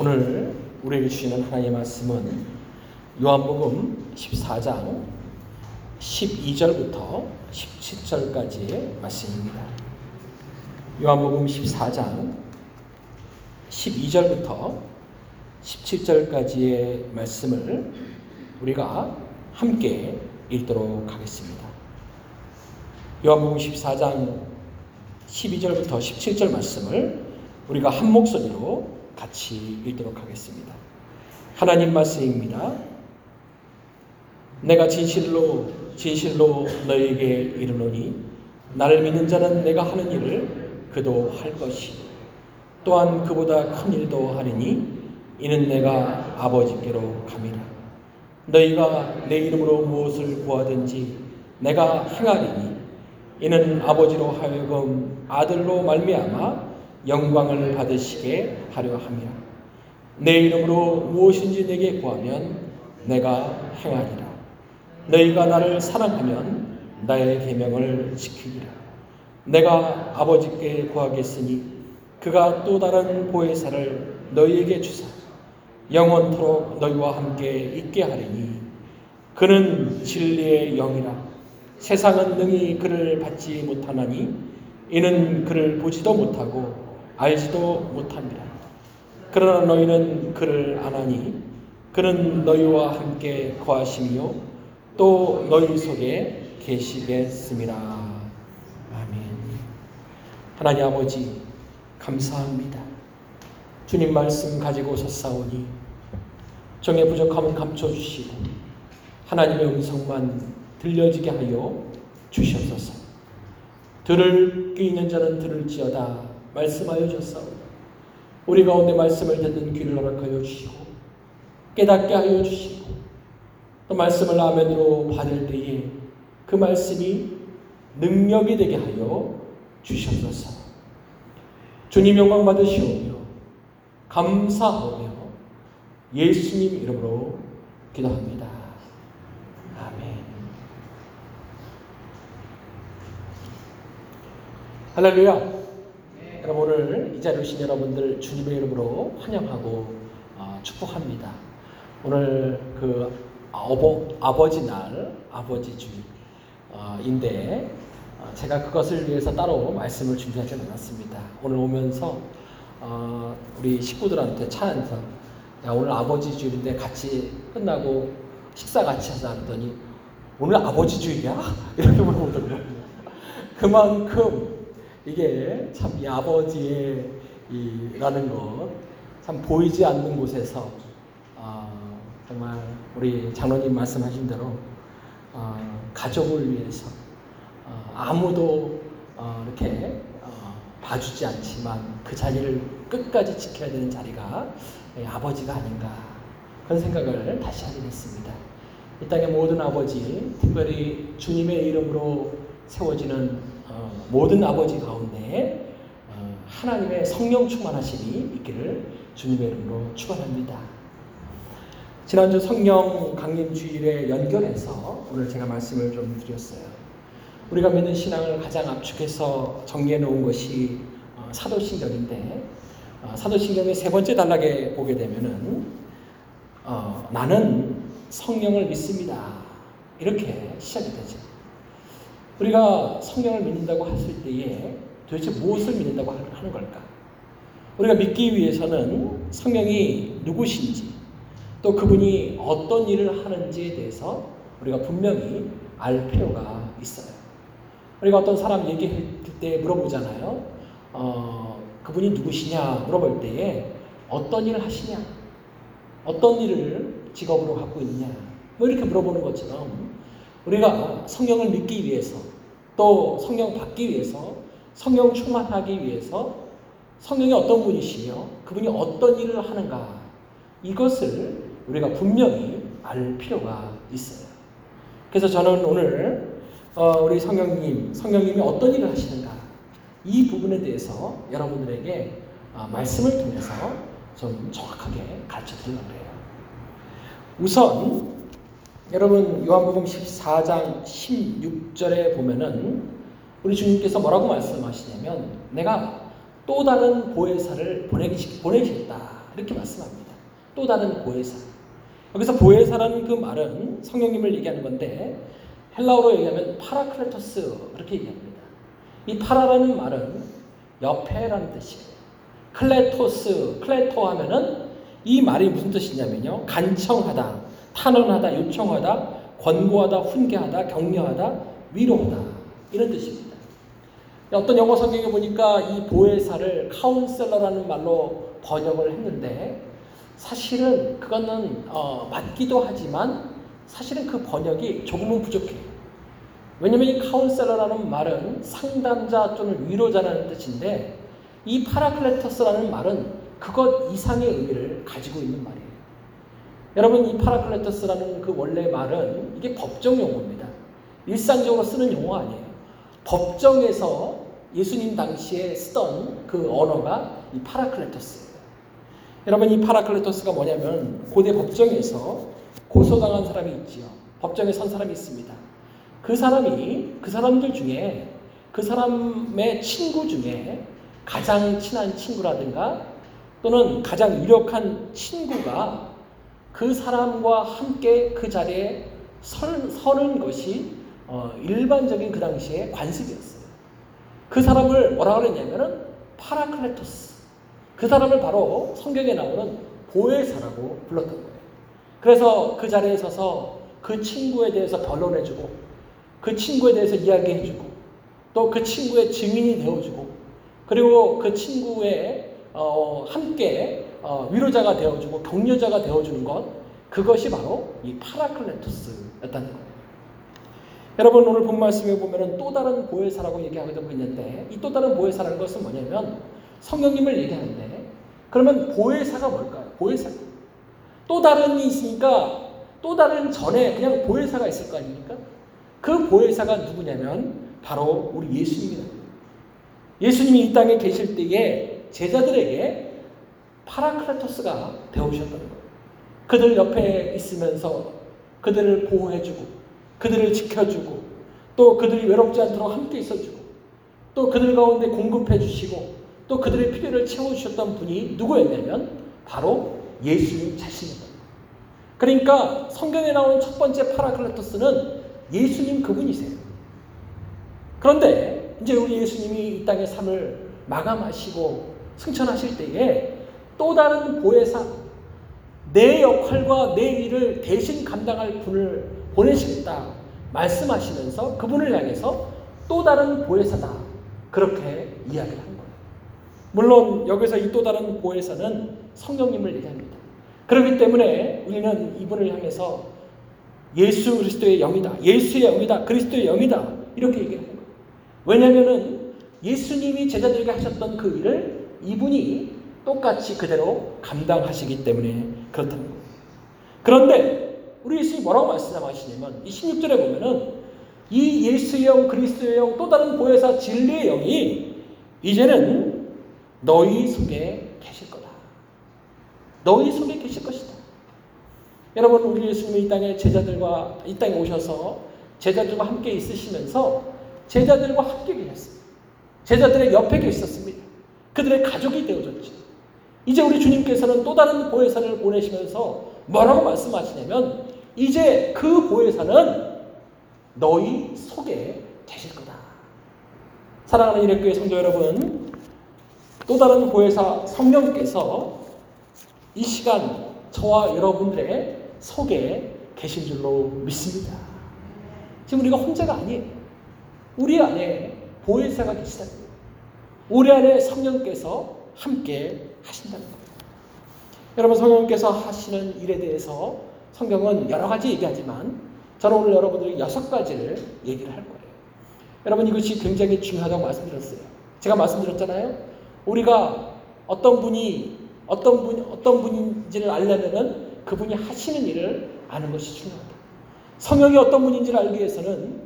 오늘 우리에게 주시는 하나님의 말씀은 요한복음 14장 12절부터 17절까지의 말씀입니다. 요한복음 14장 12절부터 17절까지의 말씀을 우리가 함께 읽도록 하겠습니다. 요한복음 14장 12절부터 17절 말씀을 우리가 한 목소리로 같이 읽도록 하겠습니다. 하나님 말씀입니다. 내가 진실로 진실로 너에게 이르노니 나를 믿는 자는 내가 하는 일을 그도 할 것이 또한 그보다 큰 일도 하리니 이는 내가 아버지께로 감이라 너희가 내 이름으로 무엇을 구하든지 내가 행하리니 이는 아버지로 하여금 아들로 말미암아 영광을 받으시게 하려 함이라. 내 이름으로 무엇인지 내게 구하면 내가 행하리라. 너희가 나를 사랑하면 나의 계명을 지키리라. 내가 아버지께 구하겠으니 그가 또 다른 보혜사를 너희에게 주사 영원토록 너희와 함께 있게 하리니 그는 진리의 영이라 세상은 능히 그를 받지 못하나니 이는 그를 보지도 못하고 알지도 못합니다. 그러나 너희는 그를 아나니 그는 너희와 함께 거하심이요 또 너희 속에 계시겠습니다. 아멘. 하나님 아버지 감사합니다. 주님 말씀 가지고 섰사오니 정의 부족함은 감춰주시고 하나님의 음성만 들려지게 하여 주시옵소서. 들을 귀 있는 자는 들을지어다 말씀하여 주사오니 우리 가운데 말씀을 듣는 귀를 허락하여 주시고 깨닫게 하여 주시고 또 말씀을 아멘으로 받을 때에 그 말씀이 능력이 되게 하여 주시옵소서. 주님 영광 받으시오며 감사하며 예수님 이름으로 기도합니다. 아멘. 할렐루야. 여러분 오늘 이 자리에 오신 여러분들 주님의 이름으로 환영하고 어, 축복합니다. 오늘 그 아버, 아버지 날, 아버지 주일인데 어, 제가 그것을 위해서 따로 말씀을 준비하지 않았습니다. 오늘 오면서 어, 우리 식구들한테 차 안에서 야 오늘 아버지 주일인데 같이 끝나고 식사 같이 하자 그랬더니 오늘 아버지 주일이야? 이렇게 물어보더라고요. 그만큼 이게 참 이 아버지의 이라는 것 참 보이지 않는 곳에서 어, 정말 우리 장로님 말씀하신 대로 어, 가족을 위해서 어, 아무도 어, 이렇게 어, 봐주지 않지만 그 자리를 끝까지 지켜야 되는 자리가 아버지가 아닌가 그런 생각을 다시 하게 됐습니다. 이 땅의 모든 아버지, 특별히 주님의 이름으로 세워지는 어, 모든 아버지 가운데 어, 하나님의 성령 충만하심이 있기를 주님의 이름으로 축원합니다. 지난주 성령 강림 주일에 연결해서 오늘 제가 말씀을 좀 드렸어요. 우리가 믿는 신앙을 가장 압축해서 정리해 놓은 것이 어, 사도신경인데 사도신경의 세 번째 단락에 보게 되면은 어, 나는 성령을 믿습니다. 이렇게 시작이 되죠. 우리가 성령을 믿는다고 했을 때에 도대체 무엇을 믿는다고 하는 걸까? 우리가 믿기 위해서는 성령이 누구신지 또 그분이 어떤 일을 하는지에 대해서 우리가 분명히 알 필요가 있어요. 우리가 어떤 사람 얘기할 때 물어보잖아요. 어, 그분이 누구시냐 물어볼 때에 어떤 일을 하시냐, 어떤 일을 직업으로 갖고 있냐, 뭐 이렇게 물어보는 것처럼 우리가 성령을 믿기 위해서 또 성령 받기 위해서 성령 충만하기 위해서 성령이 어떤 분이시며 그분이 어떤 일을 하는가 이것을 우리가 분명히 알 필요가 있어요. 그래서 저는 오늘 어, 우리 성령님, 성령님이 어떤 일을 하시는가 이 부분에 대해서 여러분들에게 어, 말씀을 통해서 좀 정확하게 가르쳐 드리려고 해요. 우선 여러분 요한복음 14장 16절에 보면은 우리 주님께서 뭐라고 말씀하시냐면 내가 또 다른 보혜사를 보내기, 보내겠다 이렇게 말씀합니다. 또 다른 보혜사. 여기서 보혜사라는 그 말은 성령님을 얘기하는 건데 헬라어로 얘기하면 파라클레토스 그렇게 얘기합니다. 이 파라라는 말은 옆에라는 뜻이에요. 클레토스, 클레토 하면은 이 말이 무슨 뜻이냐면요. 간청하다, 탄원하다, 요청하다, 권고하다, 훈계하다, 격려하다, 위로하다. 이런 뜻입니다. 어떤 영어 성경에 보니까 이 보혜사를 counselor라는 말로 번역을 했는데 사실은 그거는 어, 맞기도 하지만 사실은 그 번역이 조금은 부족해요. 왜냐하면 이 counselor라는 말은 상담자 또는 위로자라는 뜻인데 이 파라클레토스라는 말은 그것 이상의 의미를 가지고 있는 말이에요. 여러분 이 파라클레토스라는 그 원래 말은 이게 법정 용어입니다. 일상적으로 쓰는 용어 아니에요. 법정에서 예수님 당시에 쓰던 그 언어가 이 파라클레토스예요. 여러분 이 파라클레토스가 뭐냐면 고대 법정에서 고소당한 사람이 있지요. 법정에 선 사람이 있습니다. 그 사람이 그 사람들 중에 그 사람의 친구 중에 가장 친한 친구라든가 또는 가장 유력한 친구가 그 사람과 함께 그 자리에 설, 서는 것이 어, 일반적인 그 당시의 관습이었어요. 그 사람을 뭐라 그랬냐면은 파라클레토스. 그 사람을 바로 성경에 나오는 보혜사라고 불렀던 거예요. 그래서 그 자리에 서서 그 친구에 대해서 변론해주고 그 친구에 대해서 이야기해주고 또 그 친구의 증인이 되어주고 그리고 그 친구의 어, 함께 어, 위로자가 되어주고 격려자가 되어주는 것 그것이 바로 이 파라클레토스였다는 거예요. 여러분 오늘 본 말씀에 보면은 또 다른 보혜사라고 얘기하고 있는데 이 또 다른 보혜사라는 것은 뭐냐면 성령님을 얘기하는데 그러면 보혜사가 뭘까요? 보혜사. 또 다른이 있으니까 또 다른 전에 그냥 보혜사가 있을 거 아닙니까? 그 보혜사가 누구냐면 바로 우리 예수님이다. 예수님이 이 땅에 계실 때에 제자들에게 파라클레토스가 되어오셨다는 거예요. 그들 옆에 있으면서 그들을 보호해주고 그들을 지켜주고 또 그들이 외롭지 않도록 함께 있어주고 또 그들 가운데 공급해 주시고 또 그들의 필요를 채워주셨던 분이 누구였냐면 바로 예수님 자신입니다. 그러니까 성경에 나오는 첫 번째 파라클레토스는 예수님 그분이세요. 그런데 이제 우리 예수님이 이 땅의 삶을 마감하시고 승천하실 때에 또 다른 보혜사, 내 역할과 내 일을 대신 감당할 분을 보내시겠다 말씀하시면서 그분을 향해서 또 다른 보혜사다 그렇게 이야기를 한 거예요. 물론 여기서 이 또 다른 보혜사는 성령님을 얘기합니다. 그렇기 때문에 우리는 이분을 향해서 예수 그리스도의 영이다. 예수의 영이다. 그리스도의 영이다. 이렇게 얘기하는 거예요. 왜냐하면 예수님이 제자들에게 하셨던 그 일을 이분이 똑같이 그대로 감당하시기 때문에 그렇다는 거예요. 그런데 우리 예수님이 뭐라고 말씀하시냐면 이 16절에 보면은 이 예수의 영, 그리스도의 영, 또 다른 보혜사 진리의 영이 이제는 너희 속에 계실 거다. 너희 속에 계실 것이다. 여러분 우리 예수님이 이 땅에 제자들과 이 땅에 오셔서 제자들과 함께 있으시면서 제자들과 함께 계셨습니다. 제자들의 옆에 계셨습니다. 그들의 가족이 되어졌죠. 이제 우리 주님께서는 또 다른 보혜사를 보내시면서 뭐라고 말씀하시냐면 이제 그 보혜사는 너희 속에 계실 거다. 사랑하는 이래교회 성도 여러분, 또 다른 보혜사 성령께서 이 시간 저와 여러분들의 속에 계신 줄로 믿습니다. 지금 우리가 혼자가 아니에요. 우리 안에 보혜사가 계시다. 우리 안에 성령께서 함께 하신다는 겁니다. 여러분 성령께서 하시는 일에 대해서 성경은 여러 가지 얘기하지만 저는 오늘 여러분들에게 여섯 가지를 얘기를 할 거예요. 여러분 이것이 굉장히 중요하다고 말씀드렸어요. 제가 말씀드렸잖아요. 우리가 어떤 분이 어떤 분 어떤 분인지를 알려면은 그분이 하시는 일을 아는 것이 중요하다. 성령이 어떤 분인지를 알기 위해서는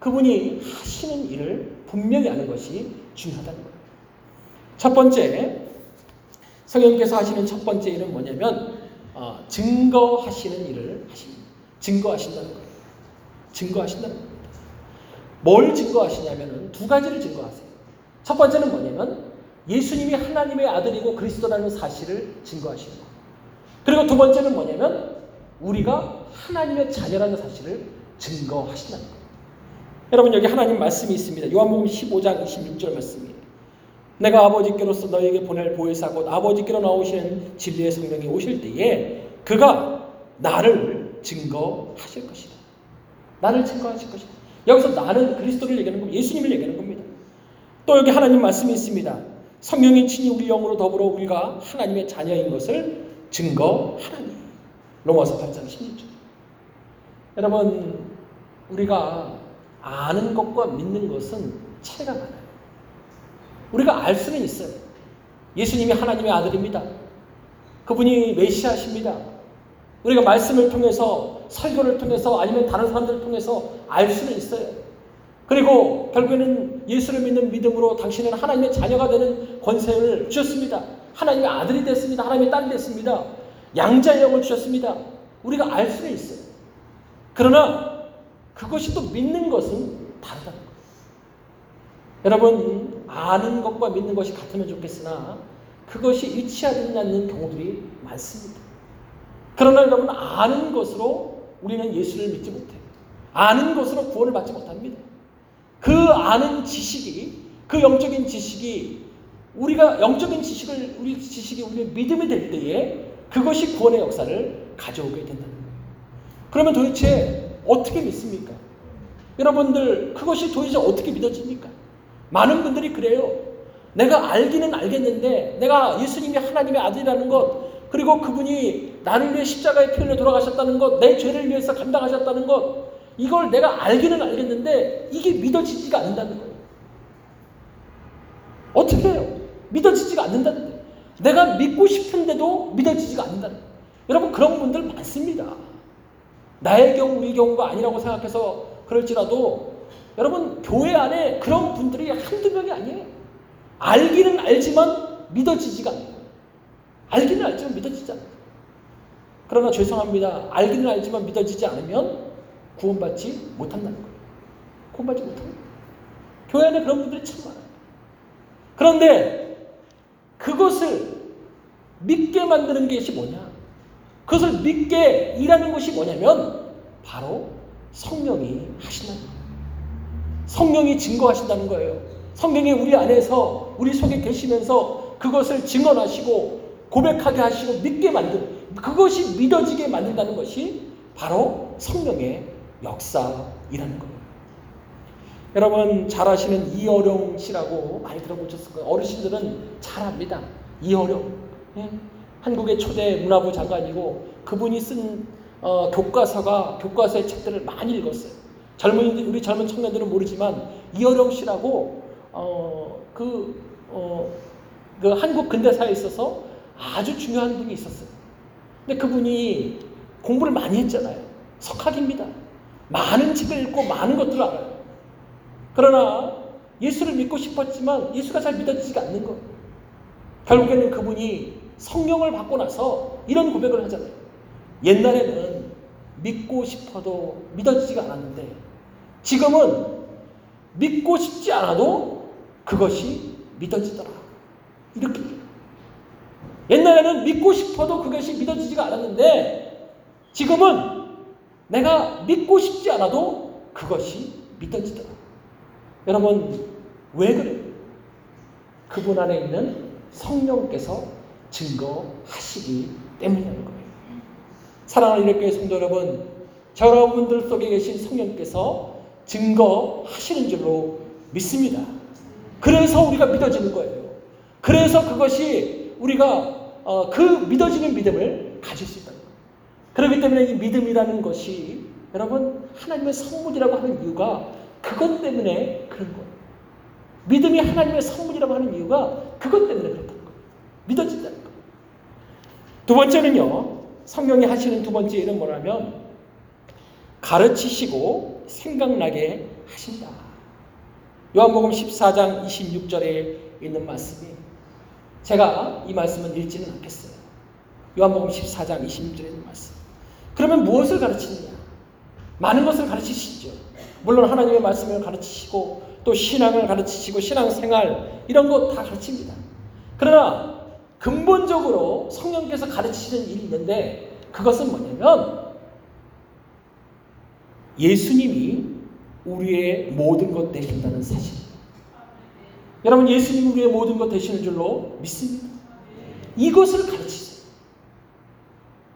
그분이 하시는 일을 분명히 아는 것이 중요하다는 거예요. 첫 번째, 성령께서 하시는 첫 번째 일은 뭐냐면 어, 증거하시는 일을 하십니다. 증거하신다는 거예요. 증거하신다는 겁니다. 뭘 증거하시냐면 두 가지를 증거하세요. 첫 번째는 뭐냐면 예수님이 하나님의 아들이고 그리스도라는 사실을 증거하시는 거예요. 그리고 두 번째는 뭐냐면 우리가 하나님의 자녀라는 사실을 증거하신다는 거예요. 여러분 여기 하나님 말씀이 있습니다. 요한복음 15장 26절 말씀이에요. 내가 아버지께로서 너에게 보낼 보혜사 곧 아버지께로 나오시는 진리의 성령이 오실 때에 그가 나를 증거하실 것이다. 나를 증거하실 것이다. 여기서 나는 그리스도를 얘기하는 겁니다. 예수님을 얘기하는 겁니다. 또 여기 하나님 말씀이 있습니다. 성령이 친히 우리 영으로 더불어 우리가 하나님의 자녀인 것을 증거하라니. 로마서 8장 16절. 여러분 우리가 아는 것과 믿는 것은 차이가 많아요. 우리가 알 수는 있어요. 예수님이 하나님의 아들입니다. 그분이 메시아십니다. 우리가 말씀을 통해서 설교를 통해서 아니면 다른 사람들을 통해서 알 수는 있어요. 그리고 결국에는 예수를 믿는 믿음으로 당신은 하나님의 자녀가 되는 권세를 주셨습니다. 하나님의 아들이 됐습니다. 하나님의 딸이 됐습니다. 양자의 영을 주셨습니다. 우리가 알 수는 있어요. 그러나 그것이 또 믿는 것은 다르다는 거예요. 여러분, 아는 것과 믿는 것이 같으면 좋겠으나 그것이 일치하지 않는 경우들이 많습니다. 그러나 여러분, 아는 것으로 우리는 예수를 믿지 못해요. 아는 것으로 구원을 받지 못합니다. 그 아는 지식이, 그 영적인 지식이 우리가 영적인 지식을, 우리 지식이 우리의 믿음이 될 때에 그것이 구원의 역사를 가져오게 된다는 거예요. 그러면 도대체 어떻게 믿습니까? 여러분들, 그것이 도대체 어떻게 믿어집니까? 많은 분들이 그래요. 내가 알기는 알겠는데, 내가 예수님이 하나님의 아들이라는 것, 그리고 그분이 나를 위해 십자가의 피흘려 돌아가셨다는 것, 내 죄를 위해서 감당하셨다는 것, 이걸 내가 알기는 알겠는데, 이게 믿어지지가 않는다는 거예요. 어떻게 해요? 믿어지지가 않는다는데. 내가 믿고 싶은데도 믿어지지가 않는다는 거예요. 여러분, 그런 분들 많습니다. 나의 경우, 우리 경우가 아니라고 생각해서 그럴지라도 여러분 교회 안에 그런 분들이 한두 명이 아니에요. 알기는 알지만 믿어지지가 않아요. 알기는 알지만 믿어지지 않아요. 그러나 죄송합니다. 알기는 알지만 믿어지지 않으면 구원받지 못한다는 거예요. 구원받지 못합니다. 교회 안에 그런 분들이 참 많아요. 그런데 그것을 믿게 만드는 것이 뭐냐? 그것을 믿게 일하는 것이 뭐냐면 바로 성령이 하신다는 거예요. 성령이 증거하신다는 거예요. 성령이 우리 안에서 우리 속에 계시면서 그것을 증언하시고 고백하게 하시고 믿게 만든 그것이 믿어지게 만든다는 것이 바로 성령의 역사이라는 거예요. 여러분 잘 아시는 이어룡 씨라고 많이 들어보셨을 거예요. 어르신들은 잘 압니다. 이어룡. 예? 한국의 초대 문화부 장관이고 그분이 쓴 어, 교과서가 교과서의 책들을 많이 읽었어요. 젊은 우리 젊은 청년들은 모르지만 이어령 씨라고 어, 그, 어, 그 한국 근대사에 있어서 아주 중요한 분이 있었어요. 근데 그분이 공부를 많이 했잖아요. 석학입니다. 많은 책을 읽고 많은 것들을 알아요. 그러나 예수를 믿고 싶었지만 예수가 잘 믿어지지가 않는 거. 결국에는 그분이 성령을 받고 나서 이런 고백을 하잖아요. 옛날에는 믿고 싶어도 믿어지지가 않았는데 지금은 믿고 싶지 않아도 그것이 믿어지더라. 이렇게. 옛날에는 믿고 싶어도 그것이 믿어지지가 않았는데 지금은 내가 믿고 싶지 않아도 그것이 믿어지더라. 여러분, 왜 그래요? 그분 안에 있는 성령께서 증거하시기 때문이라는 거예요. 사랑하는 이렇게 성도 여러분, 여러분들 속에 계신 성령께서 증거하시는 줄로 믿습니다. 그래서 우리가 믿어지는 거예요. 그래서 그것이 우리가 어, 그 믿어지는 믿음을 가질 수 있다는 거예요. 그렇기 때문에 이 믿음이라는 것이 여러분 하나님의 선물이라고 하는 이유가 그것 때문에 그런 거예요. 믿음이 하나님의 선물이라고 하는 이유가 그것 때문에 그렇다는 거예요. 믿어진다는 거예요. 두 번째는요. 성령이 하시는 두 번째 일은 뭐냐면 가르치시고 생각나게 하신다. 요한복음 14장 26절에 있는 말씀이 제가 이 말씀은 읽지는 않겠어요. 요한복음 14장 26절에 있는 말씀. 그러면 무엇을 가르치느냐? 많은 것을 가르치시죠. 물론 하나님의 말씀을 가르치시고 또 신앙을 가르치시고 신앙생활 이런 거 다 가르칩니다. 그러나 근본적으로 성령께서 가르치시는 일이 있는데 그것은 뭐냐면 예수님이 우리의 모든 것 되신다는 사실. 여러분 예수님 우리의 모든 것 되시는 줄로 믿습니다. 이것을 가르치세요.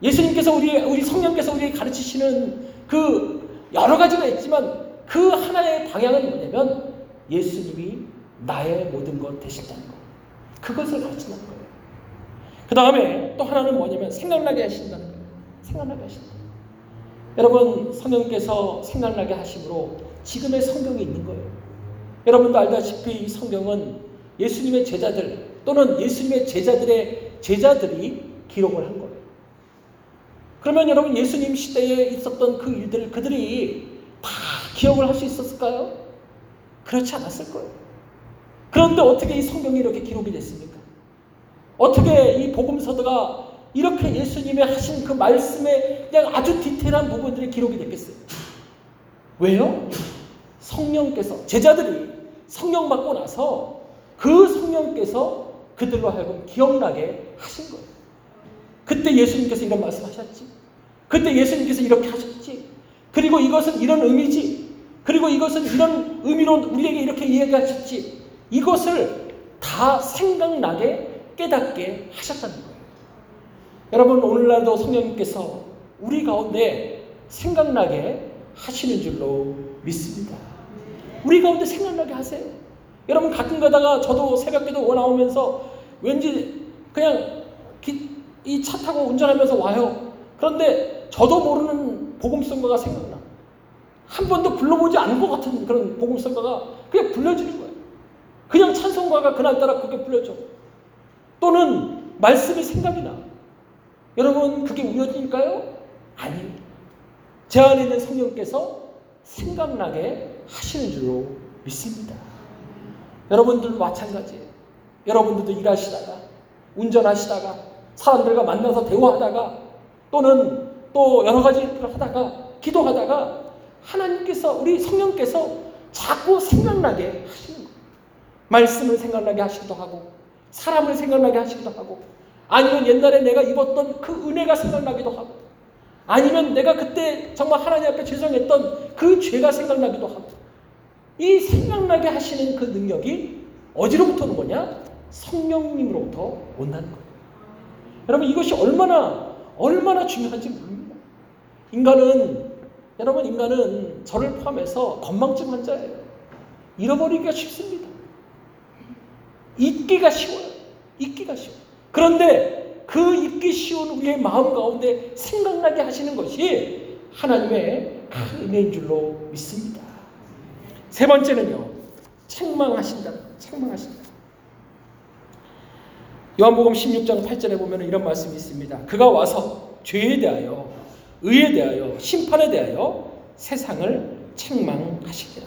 예수님께서 우리 우리 성령께서 우리에게 가르치시는 그 여러 가지가 있지만 그 하나의 방향은 뭐냐면 예수님이 나의 모든 것 되신다는 것. 그것을 가르치는 거예요. 그 다음에 또 하나는 뭐냐면 생각나게 하신다는 거예요. 생각나게 하신다. 여러분 성령께서 생각나게 하심으로 지금의 성경이 있는 거예요. 여러분도 알다시피 이 성경은 예수님의 제자들 또는 예수님의 제자들의 제자들이 기록을 한 거예요. 그러면 여러분 예수님 시대에 있었던 그 일들을 그들이 다 기억을 할 수 있었을까요? 그렇지 않았을 거예요. 그런데 어떻게 이 성경이 이렇게 기록이 됐습니까? 어떻게 이 복음서도가 이렇게 예수님의 하신 그 말씀에 그냥 아주 디테일한 부분들이 기록이 됐겠어요? 왜요? 성령께서 제자들이 성령 받고 나서 그 성령께서 그들로 하여금 기억나게 하신 거예요. 그때 예수님께서 이런 말씀하셨지. 그때 예수님께서 이렇게 하셨지. 그리고 이것은 이런 의미지. 그리고 이것은 이런 의미로 우리에게 이렇게 이야기하셨지. 이것을 다 생각나게 깨닫게 하셨다는 거예요. 여러분 오늘날도 성령님께서 우리 가운데 생각나게 하시는 줄로 믿습니다. 우리 가운데 생각나게 하세요. 여러분 가끔 가다가 저도 새벽기도 나오면서 왠지 그냥 이 차 타고 운전하면서 와요. 그런데 저도 모르는 복음성가가 생각나. 한 번도 불러보지 않은 것 같은 그런 복음성가가 그냥 불려지는 거예요. 그냥 찬송가가 그날따라 그렇게 불려져. 또는 말씀이 생각이 나. 여러분 그게 우연일까요? 아니에요. 제 안에 있는 성령께서 생각나게 하시는 줄로 믿습니다. 여러분들도 마찬가지예요. 여러분들도 일하시다가 운전하시다가 사람들과 만나서 대화하다가 또는 또 여러 가지 일을 하다가 기도하다가 하나님께서 우리 성령께서 자꾸 생각나게 하시는 거예요. 말씀을 생각나게 하시기도 하고 사람을 생각나게 하시기도 하고 아니면 옛날에 내가 입었던 그 은혜가 생각나기도 하고 아니면 내가 그때 정말 하나님 앞에 죄송했던 그 죄가 생각나기도 하고 이 생각나게 하시는 그 능력이 어디로부터 오는 거냐? 성령님으로부터 온다는 거예요. 여러분 이것이 얼마나 얼마나 중요한지 모릅니다. 인간은 여러분 인간은 저를 포함해서 건망증 환자예요. 잃어버리기가 쉽습니다. 잊기가 쉬워요. 잊기가 쉬워. 그런데 그 잊기 쉬운 우리의 마음 가운데 생각나게 하시는 것이 하나님의 큰 은혜인 줄로 믿습니다. 세 번째는요. 책망하신다. 책망하신다. 요한복음 16장 8절에 보면 이런 말씀이 있습니다. 그가 와서 죄에 대하여, 의에 대하여, 심판에 대하여 세상을 책망하시리라.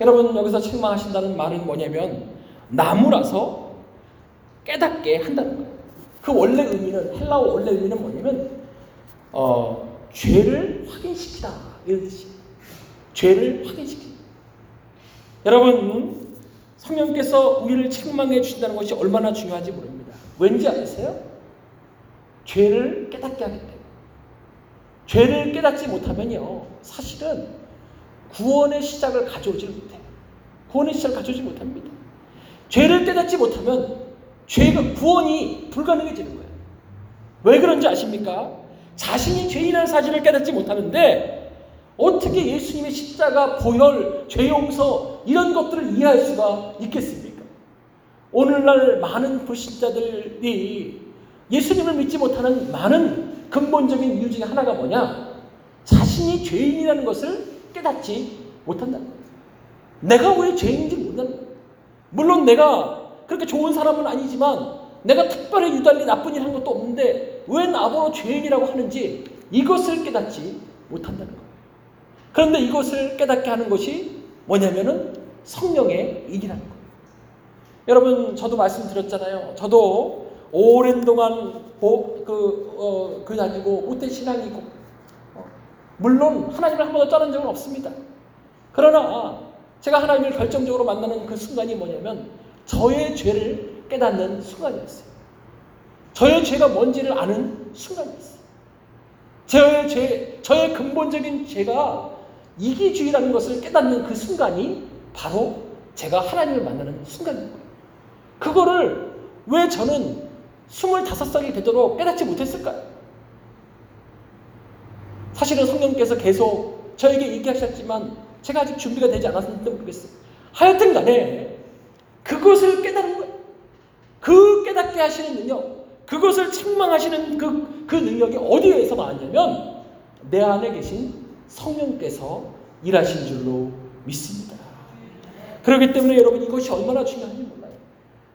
여러분 여기서 책망하신다는 말은 뭐냐면 나무라서 깨닫게 한다는 거예요. 그 원래 의미는 헬라어 원래 의미는 뭐냐면 어, 죄를 확인시키다 이런 뜻이에요. 죄를 확인시키다. 여러분 성령께서 우리를 책망해 주신다는 것이 얼마나 중요한지 모릅니다. 왠지 아세요? 죄를 깨닫게 하기 때문에. 죄를 깨닫지 못하면요, 사실은 구원의 시작을 가져오지 못해요. 구원의 시작을 가져오지 못합니다. 죄를 깨닫지 못하면 죄가 구원이 불가능해지는 거예요. 왜 그런지 아십니까? 자신이 죄인이라는 사실을 깨닫지 못하는데 어떻게 예수님의 십자가, 보혈, 죄 용서 이런 것들을 이해할 수가 있겠습니까? 오늘날 많은 불신자들이 예수님을 믿지 못하는 많은 근본적인 이유 중에 하나가 뭐냐? 자신이 죄인이라는 것을 깨닫지 못한다는 거예요. 내가 왜 죄인인지 모른다는 거예요. 물론 내가 그렇게 좋은 사람은 아니지만 내가 특별히 유달리 나쁜 일 한 것도 없는데 왜 나보고 죄인이라고 하는지 이것을 깨닫지 못한다는 거예요. 그런데 이것을 깨닫게 하는 것이 뭐냐면은 성령의 일이라는 거예요. 여러분, 저도 말씀드렸잖아요. 저도 오랜 동안 보, 그, 어, 그 다니고 못된 신앙이 고, 어, 물론 하나님을 한 번도 떠난 적은 없습니다. 그러나 제가 하나님을 결정적으로 만나는 그 순간이 뭐냐면 저의 죄를 깨닫는 순간이었어요. 저의 죄가 뭔지를 아는 순간이었어요. 저의 죄, 저의 근본적인 죄가 이기주의라는 것을 깨닫는 그 순간이 바로 제가 하나님을 만나는 순간인 거예요. 그거를 왜 저는 25살이 되도록 깨닫지 못했을까요? 사실은 성령께서 계속 저에게 얘기하셨지만 제가 아직 준비가 되지 않았는데 모르겠어요. 하여튼 간에 그것을 깨달은 거예요. 그 깨닫게 하시는 능력, 그것을 책망하시는 그, 그 능력이 어디에서 나왔냐면 내 안에 계신 성령께서 일하신 줄로 믿습니다. 그렇기 때문에 여러분 이것이 얼마나 중요한지 몰라요.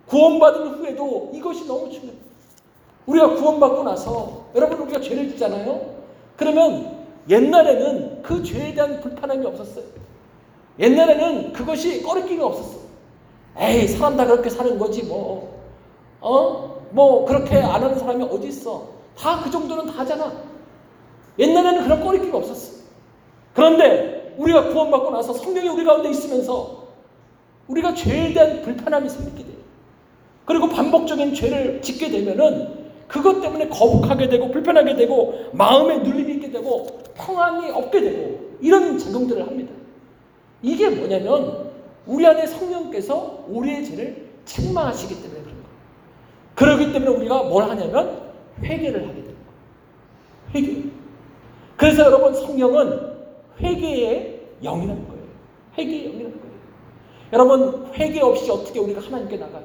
구원받은 후에도 이것이 너무 중요해요. 우리가 구원받고 나서 여러분 우리가 죄를 짓잖아요. 그러면 옛날에는 그 죄에 대한 불편함이 없었어요. 옛날에는 그것이 꺼리낌이 없었어. 에이 사람 다 그렇게 사는 거지 뭐. 어? 뭐 그렇게 안 하는 사람이 어디 있어? 다 그 정도는 다 하잖아. 옛날에는 그런 꺼리낌이 없었어. 그런데 우리가 구원받고 나서 성령이 우리 가운데 있으면서 우리가 죄에 대한 불편함이 생기게 돼요. 그리고 반복적인 죄를 짓게 되면은 그것 때문에 거북하게 되고 불편하게 되고 마음에 눌림이 있게 되고 평안이 없게 되고 이런 작용들을 합니다. 이게 뭐냐면 우리 안에 성령께서 우리의 죄를 책망하시기 때문에 그런 거예요. 그렇기 때문에 우리가 뭘 하냐면 회개를 하게 되는 거예요. 회개. 그래서 여러분 성령은 회개의 영이라는 거예요. 회개의 영이라는 거예요. 여러분 회개 없이 어떻게 우리가 하나님께 나가요?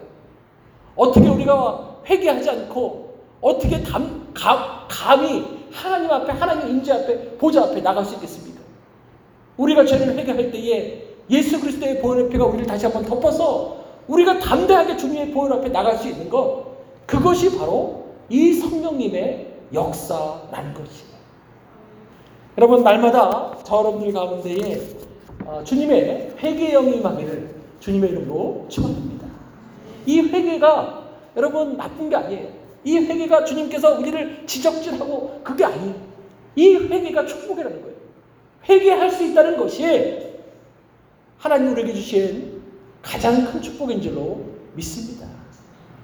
어떻게 우리가 회개하지 않고 어떻게 감, 감, 감히 하나님 앞에 하나님 임재 앞에 보좌 앞에 나갈 수 있겠습니까? 우리가 죄를 회개할 때에 예수 그리스도의 보혈의 피가 우리를 다시 한번 덮어서 우리가 담대하게 주님의 보혈 앞에 나갈 수 있는 것 그것이 바로 이 성령님의 역사라는 것이에요. 여러분 날마다 저 여러분들 가운데에 어, 주님의 회개의 영이 임하기를 주님의 이름으로 축원합니다. 이 회개가 여러분 나쁜 게 아니에요. 이 회개가 주님께서 우리를 지적질하고 그게 아니에요. 이 회개가 축복이라는 거예요. 회개할 수 있다는 것이 하나님 우리에게 주신 가장 큰 축복인 줄로 믿습니다.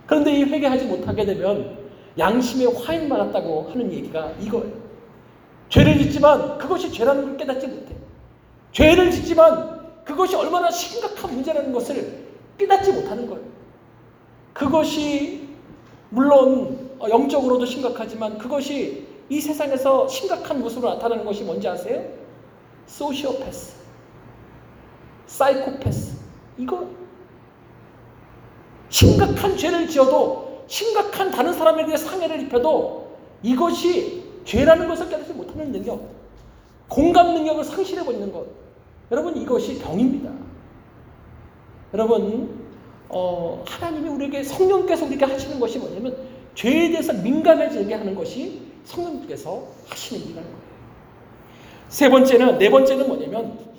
그런데 이 회개하지 못하게 되면 양심에 화인 많았다고 하는 얘기가 이거예요. 죄를 짓지만 그것이 죄라는 걸 깨닫지 못해. 죄를 짓지만 그것이 얼마나 심각한 문제라는 것을 깨닫지 못하는 거예요. 그것이 물론 영적으로도 심각하지만 그것이 이 세상에서 심각한 모습으로 나타나는 것이 뭔지 아세요? 소시오패스, 사이코패스. 이거 심각한 죄를 지어도 심각한 다른 사람에게 상해를 입혀도 이것이 죄라는 것을 깨닫지 못하는 능력, 공감 능력을 상실해 버리는 것. 여러분 이것이 병입니다. 여러분 어, 하나님이 우리에게 성령께서 우리에게 하시는 것이 뭐냐면 죄에 대해서 민감해지게 하는 것이 성령께서 하시는 일이라는 거예요. 세 번째는 네 번째는 뭐냐면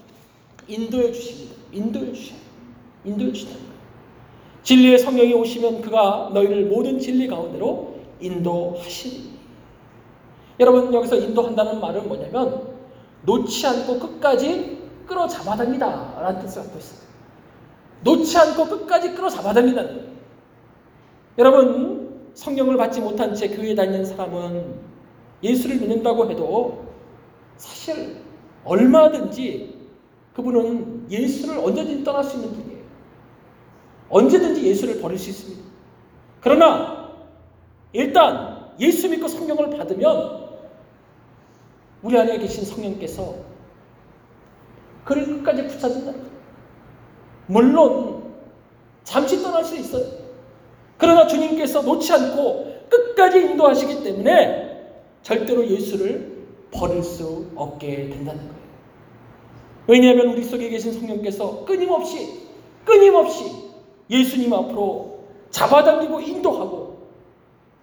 인도해 주십니다. 인도해 주셔. 인도해 주시는 거예요. 진리의 성령이 오시면 그가 너희를 모든 진리 가운데로 인도하시니. 여러분 여기서 인도한다는 말은 뭐냐면 놓지 않고 끝까지 끌어잡아답니다. 라는 뜻을 갖고 있어요. 놓지 않고 끝까지 끌어잡아답니다. 여러분 성령을 받지 못한 채 교회 다니는 사람은 예수를 믿는다고 해도 사실 얼마든지 그분은 예수를 언제든지 떠날 수 있는 분이에요. 언제든지 예수를 버릴 수 있습니다. 그러나 일단 예수 믿고 성령을 받으면 우리 안에 계신 성령께서 그를 끝까지 붙잡는다. 물론 잠시 떠날 수 있어요. 그러나 주님께서 놓지 않고 끝까지 인도하시기 때문에 절대로 예수를 버릴 수 없게 된다는 거예요. 왜냐하면 우리 속에 계신 성령께서 끊임없이 끊임없이 예수님 앞으로 잡아당기고 인도하고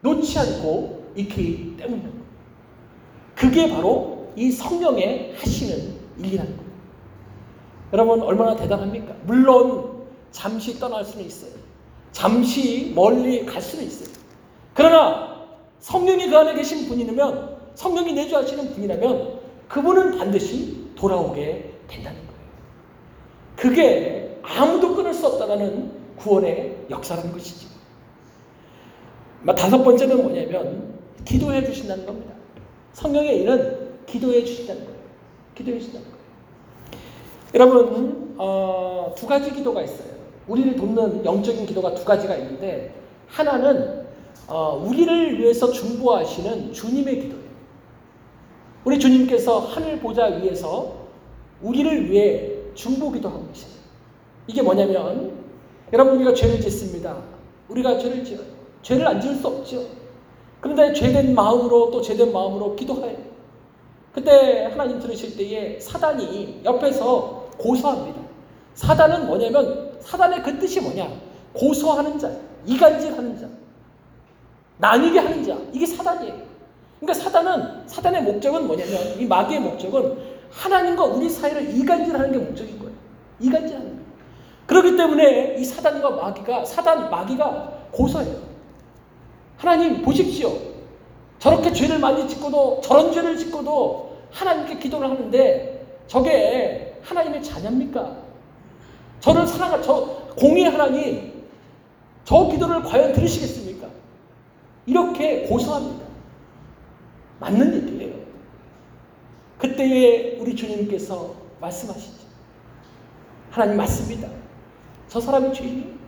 놓지 않고 있기 때문입니다. 그게 바로 이 성령의 하시는 일이라는 거예요. 여러분 얼마나 대단합니까? 물론 잠시 떠날 수는 있어요. 잠시 멀리 갈 수는 있어요. 그러나 성령이 그 안에 계신 분이라면 성령이 내주하시는 분이라면 그분은 반드시 돌아오게 된다는 거예요. 그게 아무도 끊을 수 없다는 구원의 역사라는 것이죠. 마- 다섯 번째는 뭐냐면 기도해 주신다는 겁니다. 성령의 일은 기도해 주신다는 거예요. 기도해 주신다는 거예요. 여러분 어, 두 가지 기도가 있어요. 우리를 돕는 영적인 기도가 두 가지가 있는데 하나는 어, 우리를 위해서 중보하시는 주님의 기도예요. 우리 주님께서 하늘 보좌 위에서 우리를 위해 중보 기도 하고 계세요. 이게 뭐냐면 여러분 우리가 죄를 짓습니다. 우리가 죄를 지어요. 죄를 안 지을 수 없죠. 그런데 죄된 마음으로 또 죄된 마음으로 기도해요. 그때 하나님 들으실 때에 사단이 옆에서 고소합니다. 사단은 뭐냐면 사단의 그 뜻이 뭐냐? 고소하는 자, 이간질하는 자, 나뉘게 하는 자. 이게 사단이에요. 그러니까 사단은 사단의 목적은 뭐냐면 이 마귀의 목적은 하나님과 우리 사이를 이간질하는 게 목적인 거예요. 이간질하는 거예요. 그렇기 때문에 이 사단과 마귀가 사단 마귀가 고소해요. 하나님 보십시오. 저렇게 죄를 많이 짓고도 저런 죄를 짓고도 하나님께 기도를 하는데 저게 하나님의 자녀입니까? 저를 사랑하 저 공의 하나님 저 기도를 과연 들으시겠습니까? 이렇게 고소합니다. 맞는 얘기예요. 그때에 우리 주님께서 말씀하시죠. 하나님 맞습니다. 저 사람이 죄인이에요.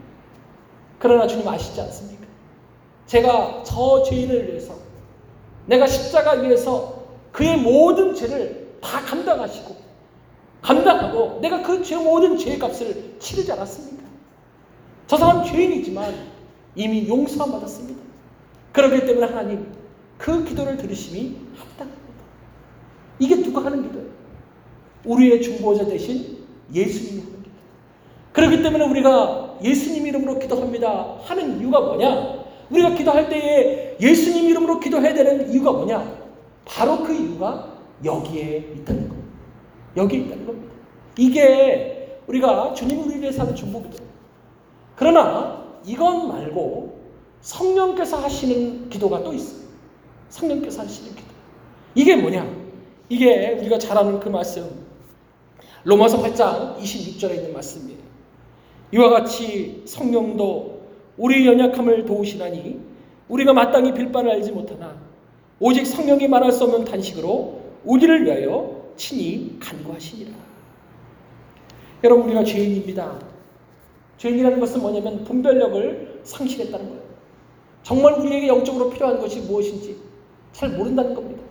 그러나 주님 아시지 않습니까? 제가 저 죄인을 위해서 내가 십자가 위에서 그의 모든 죄를 다 감당하시고 감당하고 내가 그 죄 모든 죄의 값을 치르지 않았습니까? 저 사람 죄인이지만 이미 용서함 받았습니다. 그렇기 때문에 하나님 그 기도를 들으심이 합당합니다. 누가 하는 기도예요? 우리의 중보자 대신 예수님이 하는 기도. 그렇기 때문에 우리가 예수님 이름으로 기도합니다 하는 이유가 뭐냐? 우리가 기도할 때에 예수님 이름으로 기도해야 되는 이유가 뭐냐? 바로 그 이유가 여기에 있다는 겁니다. 여기에 있다는 겁니다. 이게 우리가 주님 우리를 위해서 하는 중보기도. 그러나 이건 말고 성령께서 하시는 기도가 또 있어요. 성령께서 하시는 기도. 이게 뭐냐? 이게 우리가 잘 아는 그 말씀. 로마서 8장 26절에 있는 말씀이에요. 이와 같이 성령도 우리의 연약함을 도우시나니 우리가 마땅히 빌 바를 알지 못하나 오직 성령이 말할 수 없는 단식으로 우리를 위하여 친히 간구하시니라. 여러분 우리가 죄인입니다. 죄인이라는 것은 뭐냐면 분별력을 상실했다는 거예요. 정말 우리에게 영적으로 필요한 것이 무엇인지 잘 모른다는 겁니다.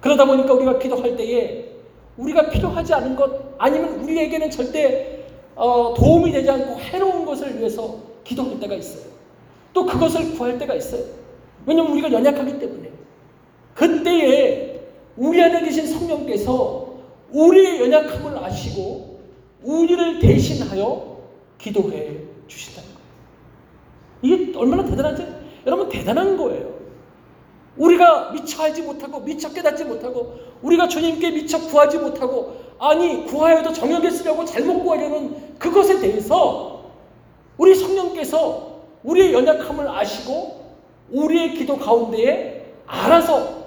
그러다 보니까 우리가 기도할 때에 우리가 필요하지 않은 것 아니면 우리에게는 절대 어, 도움이 되지 않고 해로운 것을 위해서 기도할 때가 있어요. 또 그것을 구할 때가 있어요. 왜냐하면 우리가 연약하기 때문에. 그때에 우리 안에 계신 성령께서 우리의 연약함을 아시고 우리를 대신하여 기도해 주신다는 거예요. 이게 얼마나 대단하죠? 여러분 대단한 거예요. 우리가 미처 알지 못하고 미처 깨닫지 못하고 우리가 주님께 미처 구하지 못하고 아니 구하여도 정욕에 쓰려고 잘못 구하려는 그것에 대해서 우리 성령께서 우리의 연약함을 아시고 우리의 기도 가운데에 알아서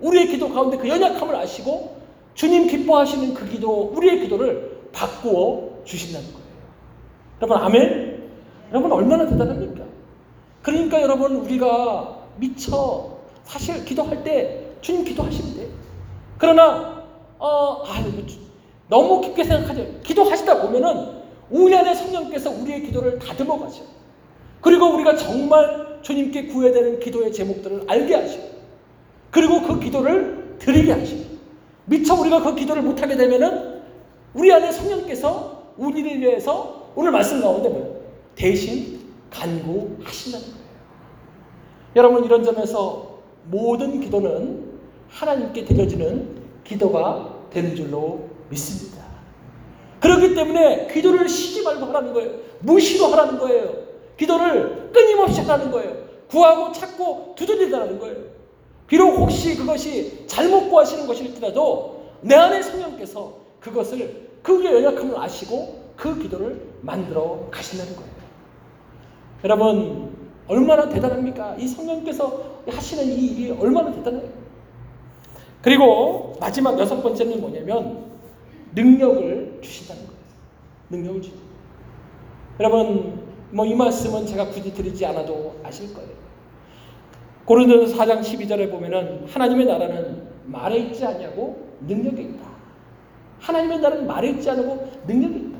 우리의 기도 가운데 그 연약함을 아시고 주님 기뻐하시는 그 기도 우리의 기도를 바꾸어 주신다는 거예요. 여러분 아멘. 여러분 얼마나 대단합니까? 그러니까 여러분 우리가 미처 사실 기도할 때 주님 기도하시면 돼요. 그러나 어뭐 너무 깊게 생각하죠. 기도하시다 보면은 우리 안에 성령께서 우리의 기도를 다듬어 가죠. 그리고 우리가 정말 주님께 구해야 되는 기도의 제목들을 알게 하시고 그리고 그 기도를 드리게 하시고 미처 우리가 그 기도를 못하게 되면은 우리 안에 성령께서 우리를 위해서 오늘 말씀 가운데 뭐예요? 대신 간구하신다는 거예요. 여러분 이런 점에서 모든 기도는 하나님께 드려지는 기도가 되는 줄로 믿습니다. 그렇기 때문에 기도를 쉬지 말고 하라는 거예요. 무시로 하라는 거예요. 기도를 끊임없이 하라는 거예요. 구하고 찾고 두드리라는 거예요. 비록 혹시 그것이 잘못 구하시는 것일지라도 내 안에 성령께서 그것을 그의 연약함을 아시고 그 기도를 만들어 가신다는 거예요. 여러분 얼마나 대단합니까? 이 성령께서 하시는 이 일이 얼마나 대단해요. 그리고 마지막 여섯 번째는 뭐냐면 능력을 주신다는 거예요. 능력을 주신다. 여러분 뭐 이 말씀은 제가 굳이 드리지 않아도 아실 거예요. 고린도서 4장 12절에 보면은 하나님의 나라는 말에 있지 않냐고 능력에 있다. 하나님의 나라는 말에 있지 않고 능력이 있다.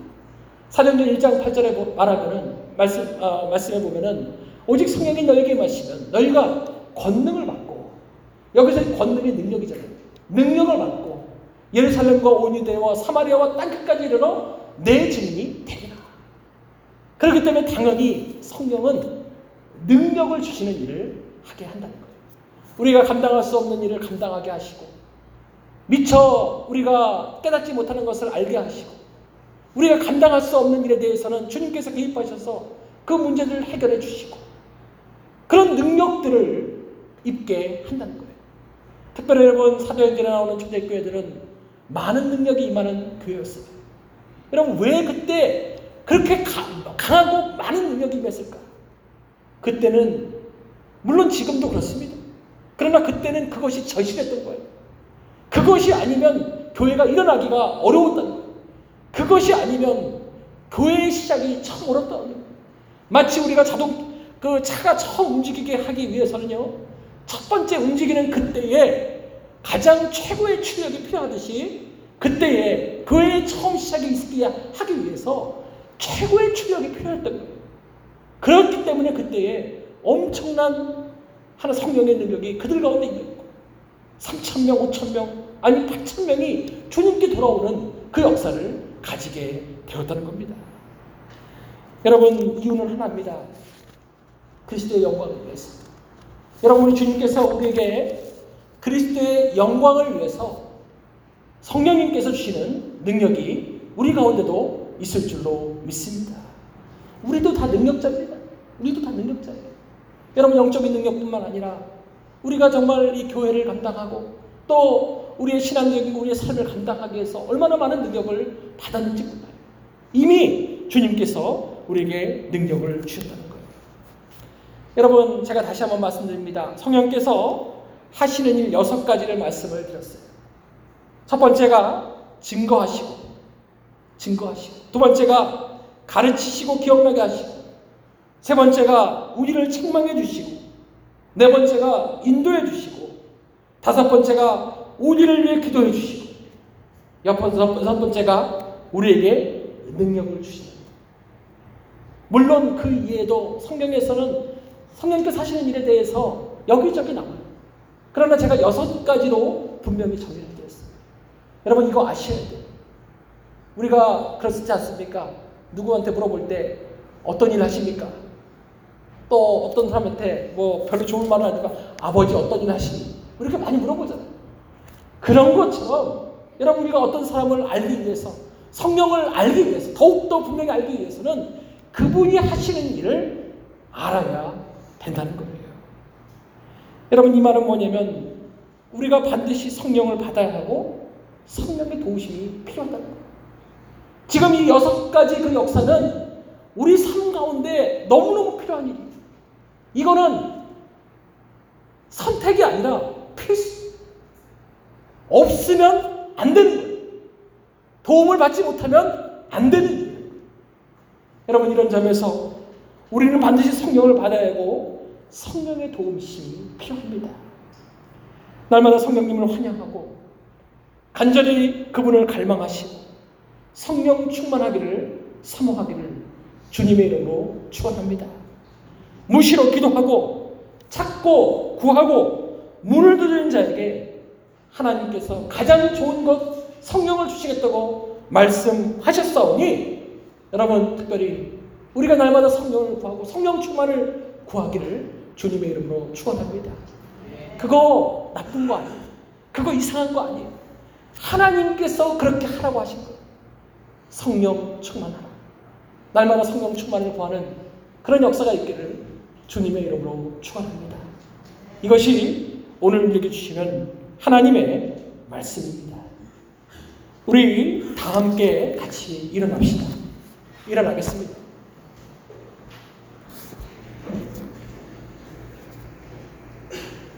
사도행전 1장 8절에 말하면은 말씀 어, 말씀에 보면은 오직 성령이 너에게 마시면 너희가 권능을 받고 여기서 권능의 능력이잖아요. 능력을 받고 예루살렘과 온 유대와 사마리아와 땅끝까지 이르러 내 증인이 되리라. 그렇기 때문에 당연히 성령은 능력을 주시는 일을 하게 한다는 거예요. 우리가 감당할 수 없는 일을 감당하게 하시고 미처 우리가 깨닫지 못하는 것을 알게 하시고 우리가 감당할 수 없는 일에 대해서는 주님께서 개입하셔서 그 문제를 해결해 주시고 그런 능력들을 입게 한다는 거예요. 특별히 여러분 사도행전에 나오는 초대교회들은 많은 능력이 임하는 교회였어요. 여러분 왜 그때 그렇게 강하고 많은 능력이 임했을까? 그때는 물론 지금도 그렇습니다. 그러나 그때는 그것이 절실했던 거예요. 그것이 아니면 교회가 일어나기가 어려웠다는 거예요. 그것이 아니면 교회의 시작이 처음 어렵다는 거예요. 마치 우리가 자동 그 차가 처음 움직이게 하기 위해서는요. 첫 번째 움직이는 그때에 가장 최고의 출력이 필요하듯이 그때에 교회의 처음 시작이 있게 하기 위해서 최고의 출력이 필요했던 거예요. 그렇기 때문에 그때에 엄청난 하나 성령의 능력이 그들 가운데 있고 3천 명, 5천 명, 아니 8천 명이 주님께 돌아오는 그 역사를 가지게 되었다는 겁니다. 여러분 이유는 하나입니다. 그리스도의 영광을 위해서. 여러분 우리 주님께서 우리에게 그리스도의 영광을 위해서 성령님께서 주시는 능력이 우리 가운데도 있을 줄로 믿습니다. 우리도 다 능력자입니다. 우리도 다 능력자예요. 여러분 영적인 능력뿐만 아니라 우리가 정말 이 교회를 감당하고 또 우리의 신앙적인 우리의 삶을 감당하기 위해서 얼마나 많은 능력을 받았는지 몰라요. 이미 주님께서 우리에게 능력을 거예요. 여러분 제가 다시 한번 말씀드립니다. 성령께서 하시는 일 여섯 가지를 말씀을 드렸어요. 첫 번째가 증거하시고 증거하시고 두 번째가 가르치시고 기억나게 하시고 세 번째가 우리를 책망해 주시고 네 번째가 인도해 주시고 다섯 번째가 우리를 위해 기도해 주시고 여섯 번째가 우리에게 능력을 주십니다. 물론 그 이외에도 성경에서는 성령께서 하시는 일에 대해서 여기저기 나와요. 그러나 제가 여섯 가지로 분명히 정리를 드렸어요. 여러분 이거 아셔야 돼요. 우리가 그렇지 않습니까? 누구한테 물어볼 때 어떤 일 하십니까? 또 어떤 사람한테 뭐 별로 좋은 말을 하니까 아버지 어떤 일 하시니? 이렇게 많이 물어보잖아요. 그런 것처럼 여러분 우리가 어떤 사람을 알기 위해서 성령을 알기 위해서 더욱더 분명히 알기 위해서는 그분이 하시는 일을 알아야 된다는 거예요. 여러분 이 말은 뭐냐면 우리가 반드시 성령을 받아야 하고 성령의 도우심이 필요하다는 거예요. 지금 이 여섯 가지 그 역사는 우리 삶 가운데 너무너무 필요한 일이에요. 이거는 선택이 아니라 필수. 없으면 안 되는 거예요. 도움을 받지 못하면 안 되는 거예요. 여러분 이런 점에서 우리는 반드시 성령을 받아야 하고 성령의 도움심이 필요합니다. 날마다 성령님을 환영하고 간절히 그분을 갈망하시고 성령 충만하기를 사모하기를 주님의 이름으로 축원합니다. 무시로 기도하고 찾고 구하고 문을 두드리는 자에게 하나님께서 가장 좋은 것 성령을 주시겠다고 말씀하셨사오니 여러분 특별히 우리가 날마다 성령을 구하고 성령 충만을 구하기를 주님의 이름으로 축원합니다. 그거 나쁜 거 아니에요. 그거 이상한 거 아니에요. 하나님께서 그렇게 하라고 하신 거예요. 성령 충만하라. 날마다 성령 충만을 구하는 그런 역사가 있기를 주님의 이름으로 축원합니다. 이것이 오늘 우리에게 주시는 하나님의 말씀입니다. 우리 다 함께 같이 일어납시다. 일어나겠습니다.